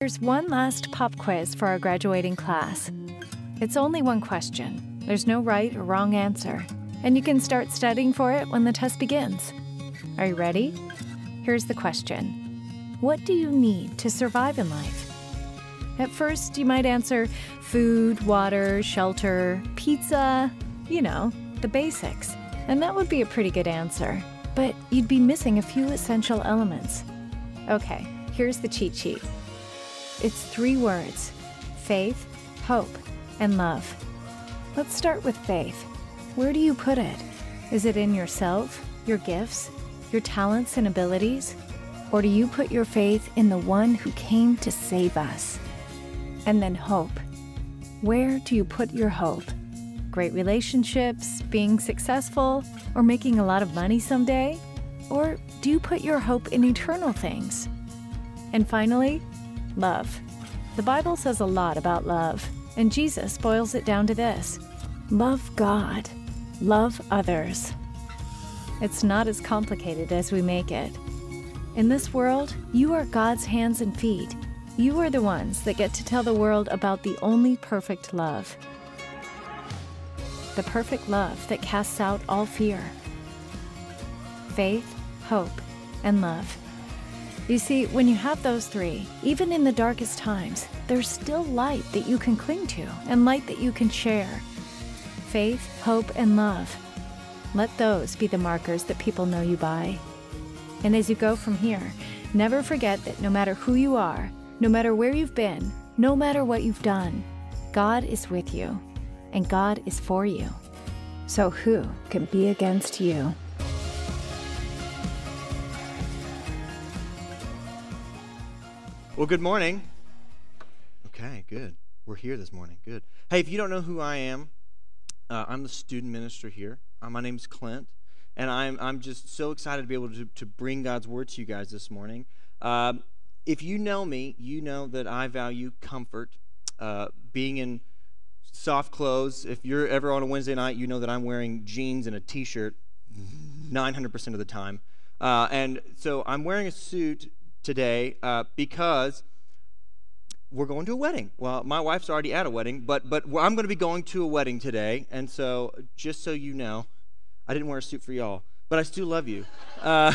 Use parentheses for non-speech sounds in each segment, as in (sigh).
Here's one last pop quiz for our graduating class. It's only one question. There's no right or wrong answer, and you can start studying for it when the test begins. Are you ready? Here's the question What do you need to survive in life? At first, you might answer food, water, shelter, pizza, you know, the basics. And that would be a pretty good answer. But you'd be missing a few essential elements. Okay, here's the cheat sheet it's three words faith, hope, and love. Let's start with faith. Where do you put it? Is it in yourself, your gifts, your talents and abilities? Or do you put your faith in the one who came to save us? And then hope. Where do you put your hope? Great relationships, being successful, or making a lot of money someday? Or do you put your hope in eternal things? And finally, love. The Bible says a lot about love, and Jesus boils it down to this love God, love others. It's not as complicated as we make it. In this world, you are God's hands and feet. You are the ones that get to tell the world about the only perfect love. The perfect love that casts out all fear. Faith, hope, and love. You see, when you have those three, even in the darkest times, there's still light that you can cling to and light that you can share. Faith, hope, and love. Let those be the markers that people know you by. And as you go from here, never forget that no matter who you are, no matter where you've been, no matter what you've done, God is with you and God is for you. So who can be against you? Well, good morning. Okay, good. We're here this morning. Good. Hey, if you don't know who I am, uh, I'm the student minister here. Uh, my name's Clint, and I'm, I'm just so excited to be able to, to bring God's word to you guys this morning. Um, if you know me, you know that I value comfort, uh, being in soft clothes. If you're ever on a Wednesday night, you know that I'm wearing jeans and a t shirt 900% of the time. Uh, and so I'm wearing a suit today uh, because we're going to a wedding. Well, my wife's already at a wedding, but but I'm going to be going to a wedding today, and so just so you know, I didn't wear a suit for y'all, but I still love you. (laughs) Uh,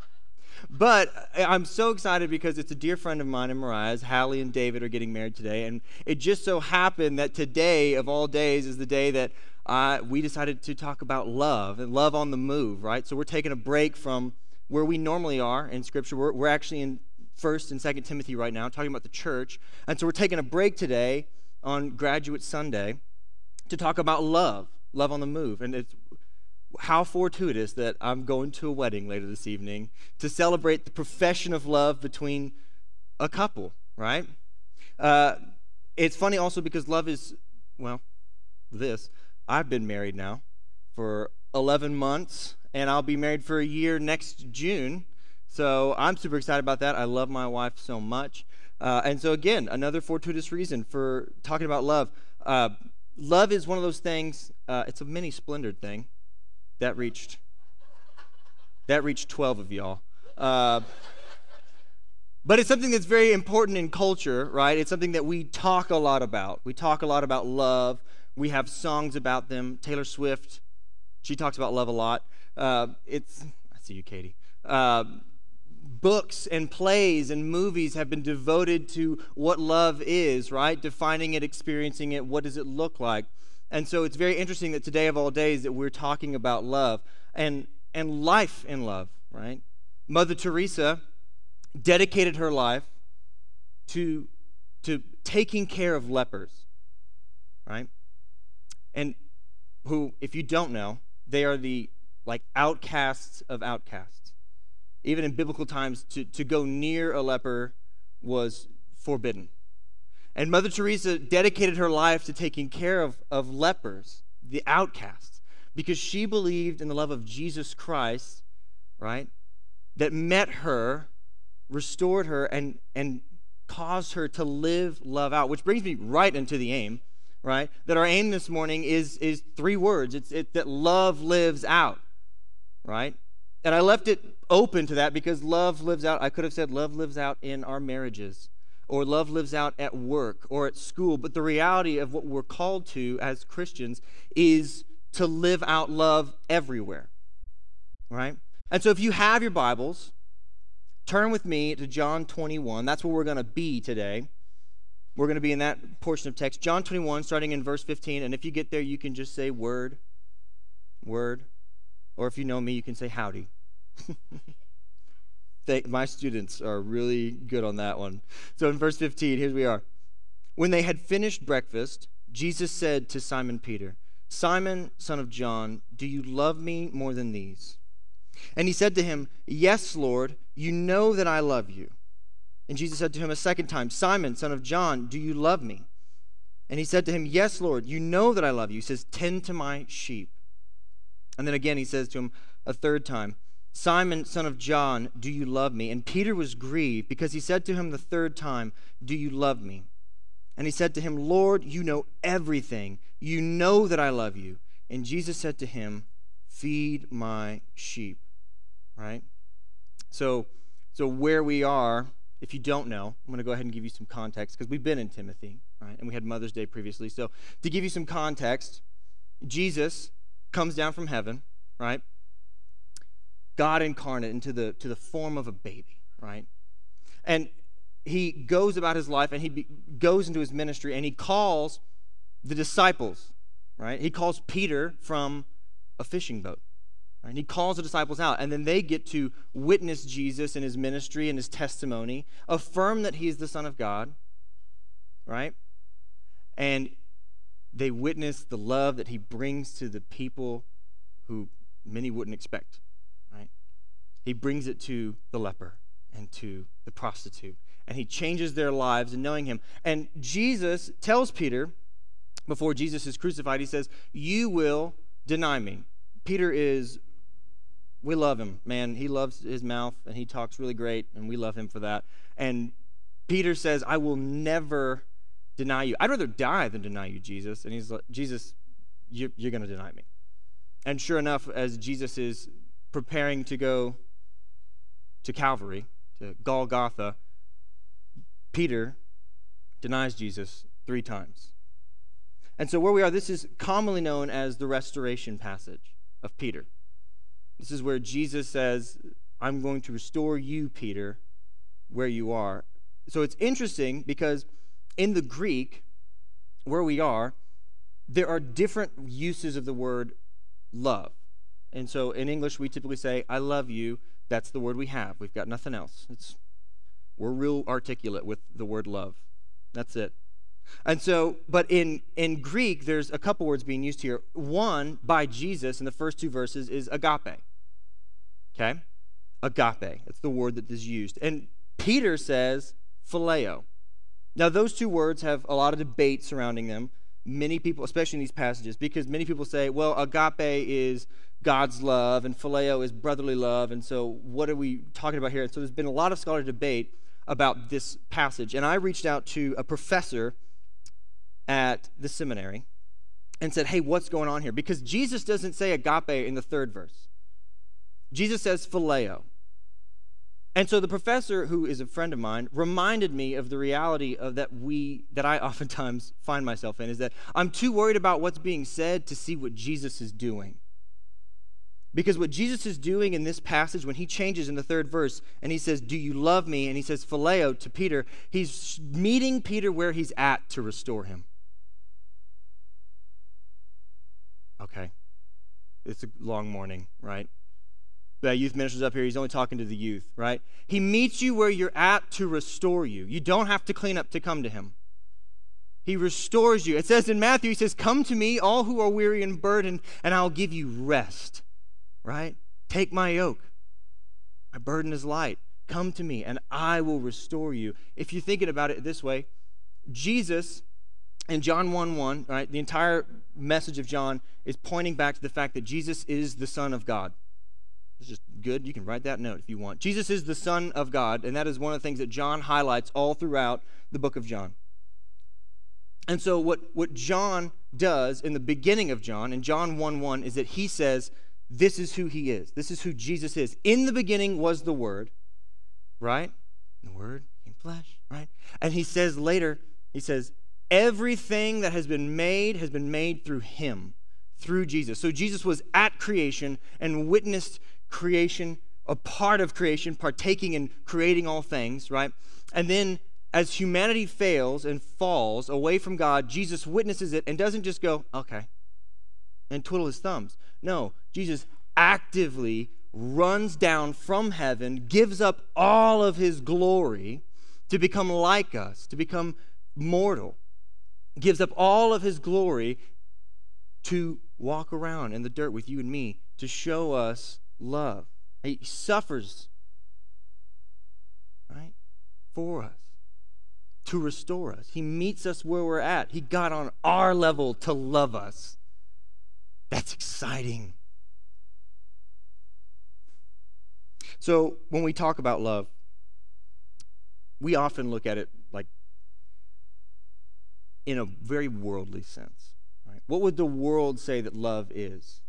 (laughs) but I'm so excited because it's a dear friend of mine and Mariah's. Hallie and David are getting married today, and it just so happened that today of all days is the day that uh, we decided to talk about love and love on the move. Right, so we're taking a break from where we normally are in Scripture. We're, we're actually in First and Second Timothy right now, talking about the church, and so we're taking a break today on Graduate Sunday to talk about love, love on the move, and it's how fortuitous that I'm going to a wedding later this evening to celebrate the profession of love between a couple, right? Uh, it's funny also because love is, well, this. I've been married now for 11 months, and I'll be married for a year next June. So I'm super excited about that. I love my wife so much. Uh, and so, again, another fortuitous reason for talking about love. Uh, love is one of those things, uh, it's a mini splendored thing that reached that reached 12 of y'all uh, but it's something that's very important in culture right it's something that we talk a lot about we talk a lot about love we have songs about them taylor swift she talks about love a lot uh, it's i see you katie uh, books and plays and movies have been devoted to what love is right defining it experiencing it what does it look like and so it's very interesting that today of all days that we're talking about love and and life in love, right? Mother Teresa dedicated her life to to taking care of lepers, right? And who if you don't know, they are the like outcasts of outcasts. Even in biblical times to to go near a leper was forbidden. And Mother Teresa dedicated her life to taking care of, of lepers, the outcasts, because she believed in the love of Jesus Christ, right? That met her, restored her, and, and caused her to live love out, which brings me right into the aim, right? That our aim this morning is, is three words it's it, that love lives out, right? And I left it open to that because love lives out. I could have said love lives out in our marriages or love lives out at work or at school. But the reality of what we're called to as Christians is to live out love everywhere, right? And so if you have your Bibles, turn with me to John 21. That's where we're going to be today. We're going to be in that portion of text, John 21, starting in verse 15. And if you get there, you can just say word, word. Or if you know me, you can say howdy. (laughs) my students are really good on that one. So in verse 15, here we are. When they had finished breakfast, Jesus said to Simon Peter, Simon, son of John, do you love me more than these? And he said to him, Yes, Lord, you know that I love you. And Jesus said to him a second time, Simon, son of John, do you love me? And he said to him, Yes, Lord, you know that I love you. He says, Tend to my sheep. And then again he says to him a third time, Simon, son of John, do you love me? And Peter was grieved because he said to him the third time, Do you love me? And he said to him, Lord, you know everything. You know that I love you. And Jesus said to him, Feed my sheep. Right? So, so where we are if you don't know, I'm going to go ahead and give you some context because we've been in Timothy, right? And we had Mother's Day previously. So, to give you some context, Jesus comes down from heaven, right? God incarnate into the to the form of a baby, right? And he goes about his life and he be, goes into his ministry and he calls the disciples, right? He calls Peter from a fishing boat. And he calls the disciples out, and then they get to witness Jesus in his ministry and his testimony, affirm that he is the Son of God, right? And they witness the love that he brings to the people who many wouldn't expect, right? He brings it to the leper and to the prostitute, and he changes their lives in knowing him. And Jesus tells Peter, before Jesus is crucified, he says, You will deny me. Peter is we love him, man. He loves his mouth and he talks really great, and we love him for that. And Peter says, I will never deny you. I'd rather die than deny you, Jesus. And he's like, Jesus, you're, you're going to deny me. And sure enough, as Jesus is preparing to go to Calvary, to Golgotha, Peter denies Jesus three times. And so, where we are, this is commonly known as the restoration passage of Peter. This is where Jesus says, I'm going to restore you, Peter, where you are. So it's interesting because in the Greek, where we are, there are different uses of the word love. And so in English, we typically say, I love you. That's the word we have. We've got nothing else. It's, we're real articulate with the word love. That's it. And so, but in, in Greek, there's a couple words being used here. One, by Jesus in the first two verses, is agape. Okay? Agape. It's the word that is used. And Peter says phileo. Now, those two words have a lot of debate surrounding them. Many people, especially in these passages, because many people say, well, agape is God's love and phileo is brotherly love. And so, what are we talking about here? And so, there's been a lot of scholarly debate about this passage. And I reached out to a professor at the seminary and said, hey, what's going on here? Because Jesus doesn't say agape in the third verse. Jesus says phileo. And so the professor, who is a friend of mine, reminded me of the reality of that we that I (laughs) oftentimes find myself in is that I'm too worried about what's being said to see what Jesus is doing. Because what Jesus is doing in this passage, when he changes in the third verse and he says, Do you love me? And he says, Phileo to Peter, he's meeting Peter where he's at to restore him. Okay. It's a long morning, right? The youth minister's up here, he's only talking to the youth, right? He meets you where you're at to restore you. You don't have to clean up to come to him. He restores you. It says in Matthew, he says, Come to me, all who are weary and burdened, and I'll give you rest, right? Take my yoke. My burden is light. Come to me, and I will restore you. If you're thinking about it this way, Jesus in John 1 1, right, the entire message of John is pointing back to the fact that Jesus is the Son of God. It's just good. You can write that note if you want. Jesus is the Son of God, and that is one of the things that John highlights all throughout the book of John. And so, what, what John does in the beginning of John, in John 1 1, is that he says, This is who he is. This is who Jesus is. In the beginning was the Word, right? The Word became flesh, right? And he says later, he says, everything that has been made has been made through him, through Jesus. So Jesus was at creation and witnessed creation, a part of creation, partaking in creating all things, right? And then as humanity fails and falls away from God, Jesus witnesses it and doesn't just go, okay, and twiddle his thumbs. No, Jesus actively runs down from heaven, gives up all of his glory to become like us, to become mortal, gives up all of his glory to walk around in the dirt with you and me to show us love. He suffers, right, for us, to restore us. He meets us where we're at. He got on our level to love us. That's exciting. So when we talk about love, we often look at it like in a very worldly sense. Right? What would the world say that love is?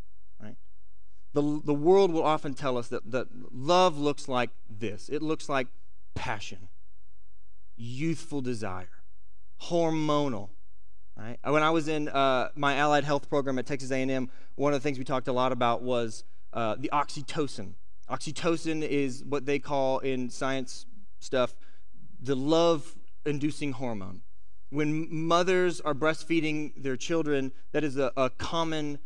The, the world will often tell us that, that love looks like this it looks like passion, youthful desire, hormonal. Right? When I was in uh, my allied health program at Texas A&M, one of the things we talked a lot about was uh, the oxytocin Oxytocin is what they call in science stuff the love inducing hormone. When mothers are breastfeeding their children, that is a, a, common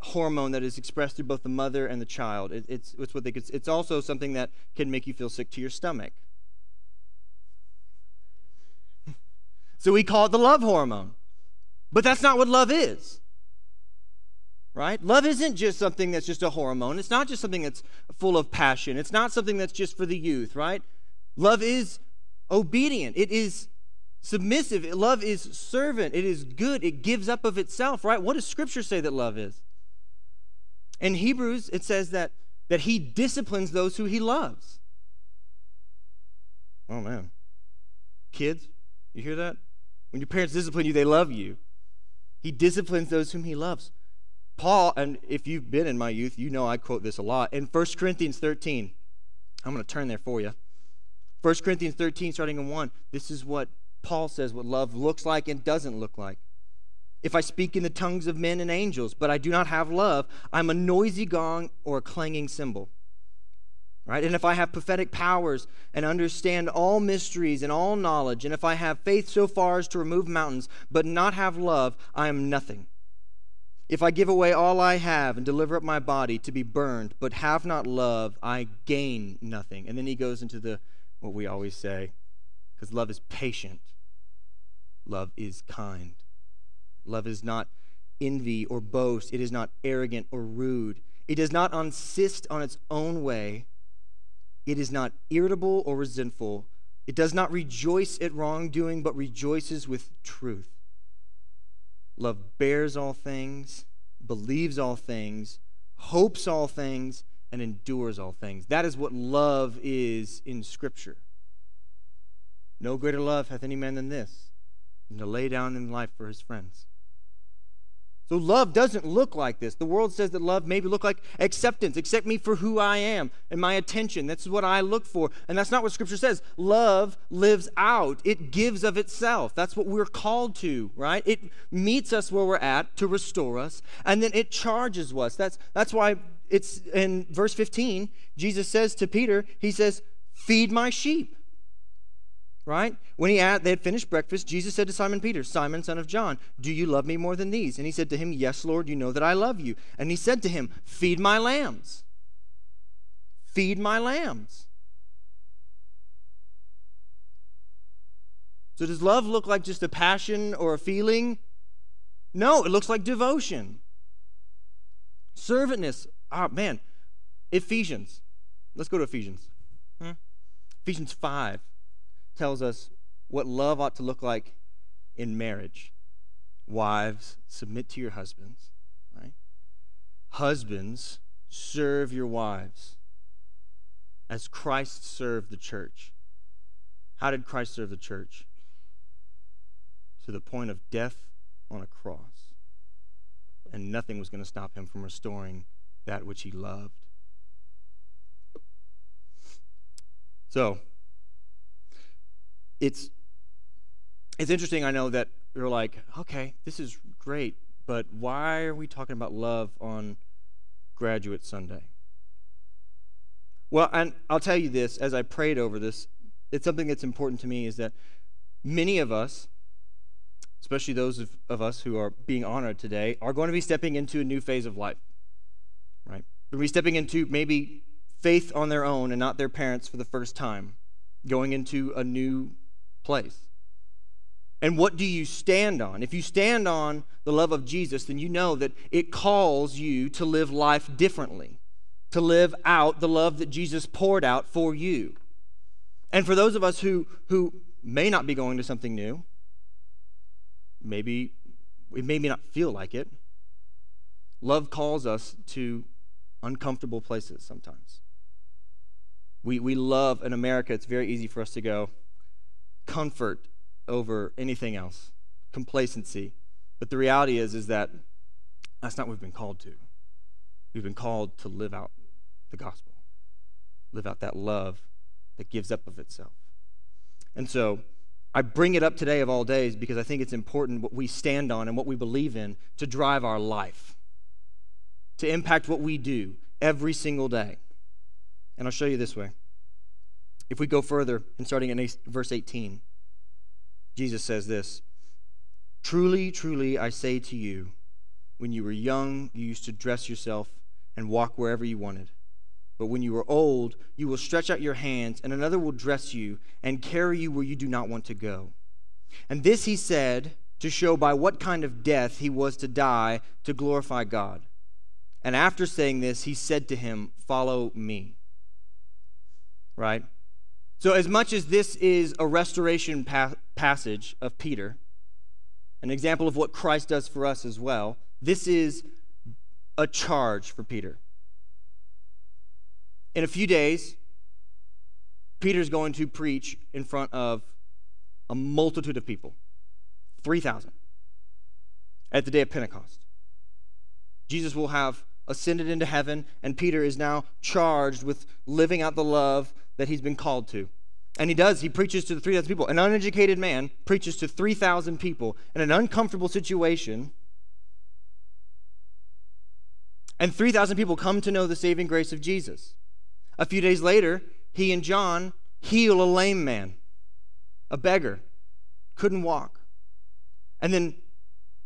hormone that is expressed through both the mother and the child. It, it's, it's, what they could, it's also something that can make you feel sick to your stomach. (laughs) so we call it the love hormone. But that's not what love is right? Love isn't just something that's just a hormone. It's not just something that's full of passion. It's not something that's just for the youth, right? Love is obedient. It is submissive. Love is servant. It is good. It gives up of itself, right? What does scripture say that love is? In Hebrews, it says that that he disciplines those who he loves. Oh man. Kids, you hear that? When your parents discipline you, they love you. He disciplines those whom he loves. Paul, and if you've been in my youth, you know I quote this a lot. In 1 Corinthians 13, I'm going to turn there for you. 1 Corinthians 13, starting in 1, this is what Paul says what love looks like and doesn't look like. If I speak in the tongues of men and angels, but I do not have love, I'm a noisy gong or a clanging cymbal. Right? And if I have prophetic powers and understand all mysteries and all knowledge, and if I have faith so far as to remove mountains, but not have love, I am nothing. If I give away all I have and deliver up my body to be burned, but have not love, I gain nothing. And then he goes into the what we always say, because love is patient, love is kind. Love is not envy or boast, it is not arrogant or rude. It does not insist on its own way. It is not irritable or resentful. It does not rejoice at wrongdoing, but rejoices with truth. Love bears all things, believes all things, hopes all things, and endures all things. That is what love is in Scripture. No greater love hath any man than this, than to lay down in life for his friends. So love doesn't look like this. The world says that love maybe look like acceptance. Accept me for who I am and my attention. That's what I look for. And that's not what scripture says. Love lives out. It gives of itself. That's what we're called to, right? It meets us where we're at to restore us, and then it charges us. That's that's why it's in verse 15, Jesus says to Peter, he says, "Feed my sheep." Right? When he had, they had finished breakfast, Jesus said to Simon Peter, Simon, son of John, do you love me more than these? And he said to him, Yes, Lord, you know that I love you. And he said to him, Feed my lambs. Feed my lambs. So does love look like just a passion or a feeling? No, it looks like devotion. Servantness. Oh, man. Ephesians. Let's go to Ephesians. Hmm? Ephesians 5 tells us what love ought to look like in marriage. Wives, submit to your husbands, right? Husbands, serve your wives as Christ served the church. How did Christ serve the church? To the point of death on a cross. And nothing was going to stop him from restoring that which he loved. So, it's it's interesting. I know that you're like, okay, this is great, but why are we talking about love on Graduate Sunday? Well, and I'll tell you this as I prayed over this, it's something that's important to me is that many of us, especially those of, of us who are being honored today, are going to be stepping into a new phase of life, right? We're going to be stepping into maybe faith on their own and not their parents for the first time, going into a new place. And what do you stand on? If you stand on the love of Jesus, then you know that it calls you to live life differently, to live out the love that Jesus poured out for you. And for those of us who, who may not be going to something new, maybe we maybe not feel like it, love calls us to uncomfortable places sometimes. We, we love in America, it's very easy for us to go comfort over anything else, complacency. But the reality is, is that that's not what we've been called to. We've been called to live out the gospel, live out that love that gives up of itself. And so I bring it up today of all days because I think it's important what we stand on and what we believe in to drive our life, to impact what we do every single day. And I'll show you this way. If we go further and starting in verse 18, Jesus says this Truly, truly, I say to you, when you were young, you used to dress yourself and walk wherever you wanted. But when you are old, you will stretch out your hands, and another will dress you and carry you where you do not want to go. And this he said to show by what kind of death he was to die to glorify God. And after saying this, he said to him, Follow me. Right? So, as much as this is a restoration pa- passage of Peter, an example of what Christ does for us as well, this is a charge for Peter. In a few days, Peter's going to preach in front of a multitude of people 3,000 at the day of Pentecost. Jesus will have ascended into heaven, and Peter is now charged with living out the love that he's been called to. And he does. He preaches to the 3,000 people. An uneducated man preaches to 3,000 people in an uncomfortable situation. And 3,000 people come to know the saving grace of Jesus. A few days later, he and John heal a lame man, a beggar, couldn't walk. And then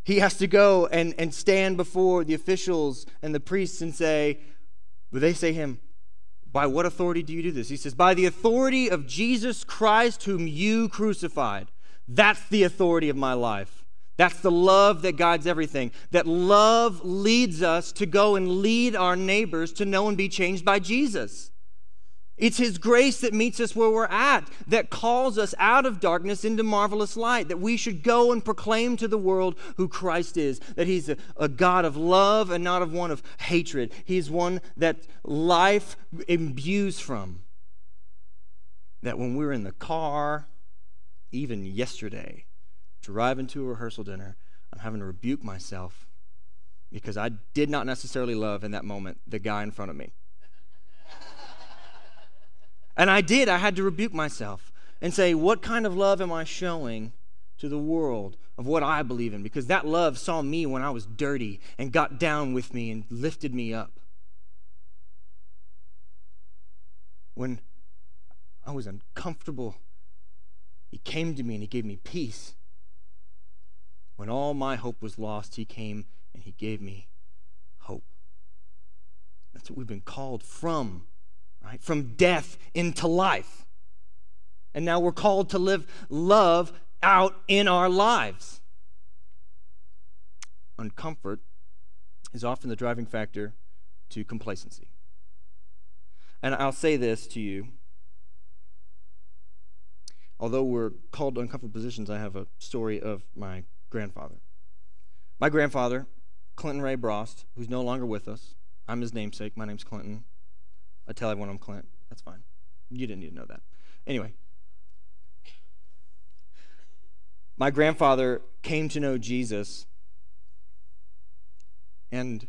he has to go and, and stand before the officials and the priests and say, Would they say him, by what authority do you do this? He says, By the authority of Jesus Christ, whom you crucified. That's the authority of my life. That's the love that guides everything. That love leads us to go and lead our neighbors to know and be changed by Jesus. It's His grace that meets us where we're at, that calls us out of darkness into marvelous light, that we should go and proclaim to the world who Christ is, that He's a, a, God of love and not of one of hatred. He's one that life imbues from. That when we're in the car, even yesterday, driving to a rehearsal dinner, I'm having to rebuke myself because I did not necessarily love in that moment the guy in front of me. And I did. I had to rebuke myself and say, what kind of love am I showing to the world of what I believe in? Because that love saw me when I was dirty and got down with me and lifted me up. When I was uncomfortable, He came to me and He gave me peace. When all my hope was lost, He came and He gave me hope. That's what we've been called from right? From death into life. And now we're called to live love out in our lives. Uncomfort is often the driving factor to complacency. And I'll say this to you. Although we're called to uncomfortable positions, I have a story of my grandfather. My grandfather, Clinton Ray Brost, who's no longer with us, I'm his namesake. My name's Clinton. I tell everyone I'm Clint. That's fine. You didn't need to know that. Anyway, my grandfather came to know Jesus, and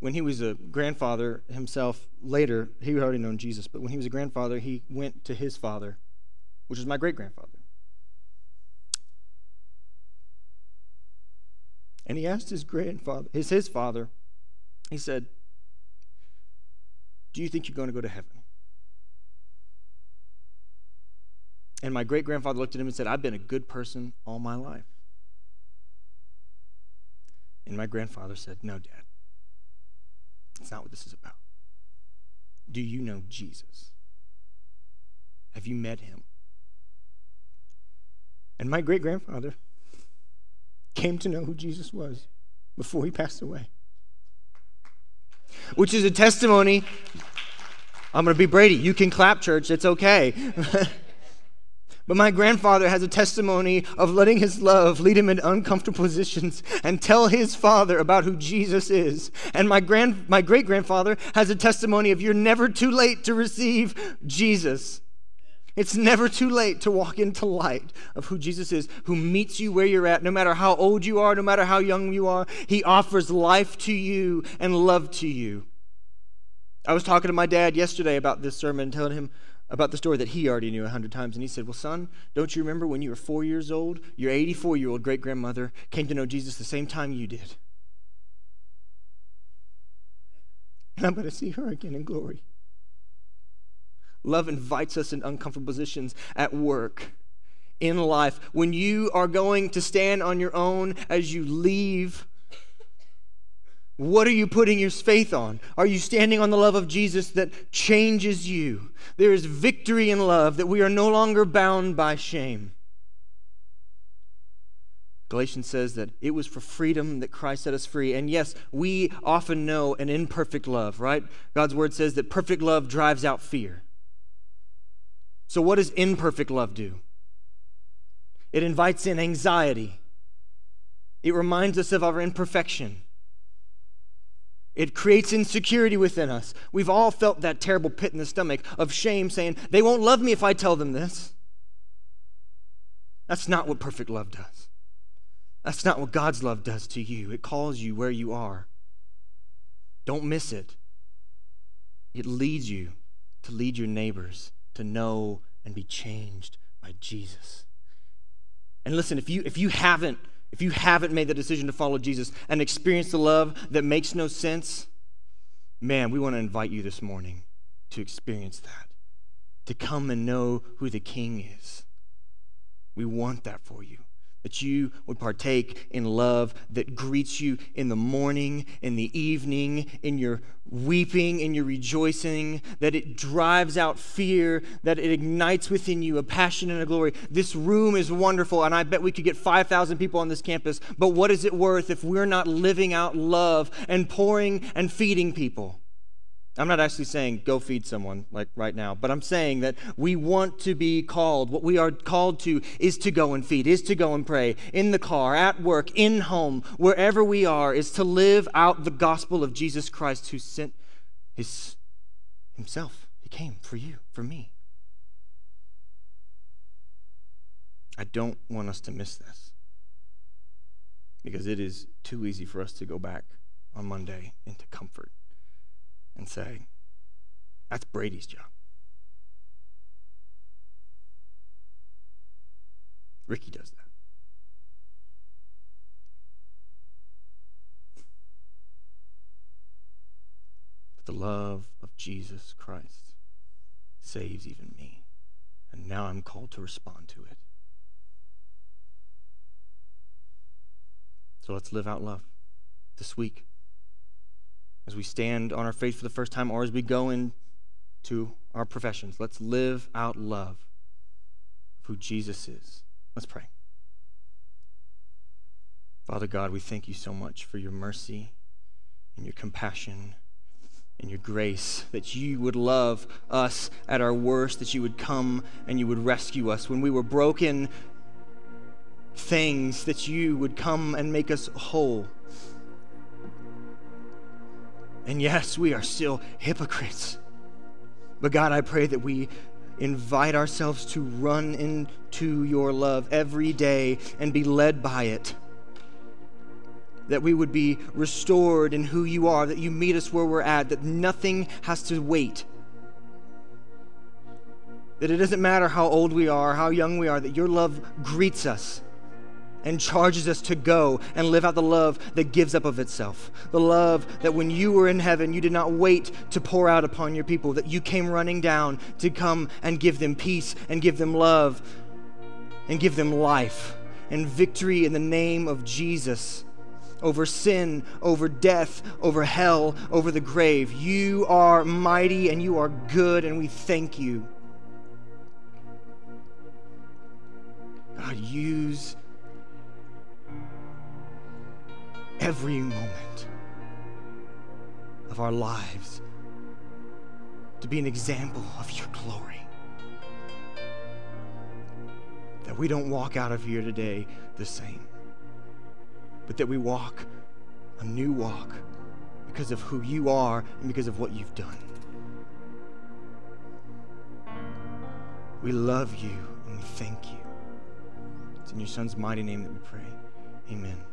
when he was a grandfather himself, later, he had already known Jesus, but when he was a grandfather, he went to his father, which was my great grandfather. And he asked his grandfather, his, his father, he said, Do you think you're going to go to heaven? And my great grandfather looked at him and said, I've been a good person all my life. And my grandfather said, No, Dad. That's not what this is about. Do you know Jesus? Have you met him? And my great grandfather came to know who Jesus was before he passed away. Which is a testimony. I'm going to be Brady. You can clap, church. It's okay. (laughs) But my grandfather has a testimony of letting his love lead him into uncomfortable (laughs) positions and tell his father about who Jesus is. And my grand my great grandfather has a testimony of you're never too late to receive Jesus. It's never too late to walk into light of who Jesus is, who meets you where you're at, no matter how old you are, no matter how young you are. He offers life to you and love to you. I was talking to my dad yesterday about this sermon, telling him about the story that he already knew a hundred times. And he said, Well, son, don't you remember when you were four years old, your 84 year old great grandmother came to know Jesus the same time you did? And I'm going to see her again in glory. Love invites us in uncomfortable positions at work, in life. When you are going to stand on your own as you leave what are you putting your faith on? Are you standing on the love of Jesus that changes you? There is victory in love, that we are no longer bound by shame. Galatians says that it was for freedom that Christ set us free. And yes, we often know an imperfect love, right? God's word says that perfect love drives out fear. So, what does imperfect love do? It invites in anxiety, it reminds us of our imperfection. It creates insecurity within us. We've all felt that terrible pit in the stomach of shame saying, they won't love me if I tell them this. That's not what perfect love does. That's not what God's love does to you. It calls you where you are. Don't miss it. It leads you to lead your neighbors to know and be changed by Jesus. And listen, if you if you haven't if you haven't made the decision to follow Jesus and experience the love that makes no sense, man, we want to invite you this morning to experience that, to come and know who the King is. We want that for you that you would partake in love that greets you in the morning, in the evening, in your weeping, in your rejoicing, that it drives out fear, that it ignites within you a passion and a glory. This room is wonderful, and I bet we could get 5,000 people on this campus, but what is it worth if we're not living out love and pouring and feeding people? I'm not actually saying go feed someone like right now, but I'm saying that we want to be called. What we are called to is to go and feed, is to go and pray in the car, at work, in home, wherever we are, is to live out the gospel of Jesus Christ who sent his himself. He came for you, for me. I don't want us to miss this because it is too easy for us to go back on Monday into comfort and say, that's Brady's job. Ricky does that. But the love of Jesus Christ saves even me. And now I'm called to respond to it. So let's live out love this week as we stand on our faith for the first time or as we go into our professions. Let's live out love of who Jesus is. Let's pray. Father God, we thank you so much for your mercy and your compassion and your grace, that you would love us at our worst, that you would come and you would rescue us when we were broken things, that you would come and make us whole. And yes, we are still hypocrites. But God, I pray that we invite ourselves to run into your love every day and be led by it. that we would be restored in who you are, that you meet us where we're at, that nothing has to wait. That it doesn't matter how old we are, how young we are, that your love greets us and charges us to go and live out the love that gives up of itself. The love that when you were in heaven, you did not wait to pour out upon your people, that you came running down to come and give them peace and give them love and give them life and victory in the name of Jesus over sin, over death, over hell, over the grave. You are mighty and you are good, and we thank you. God, use every moment of our lives to be an example of your glory. That we don't walk out of here today the same, but that we walk a new walk because of who you are and because of what you've done. We love you and we thank you. It's in your son's mighty name that we pray. Amen.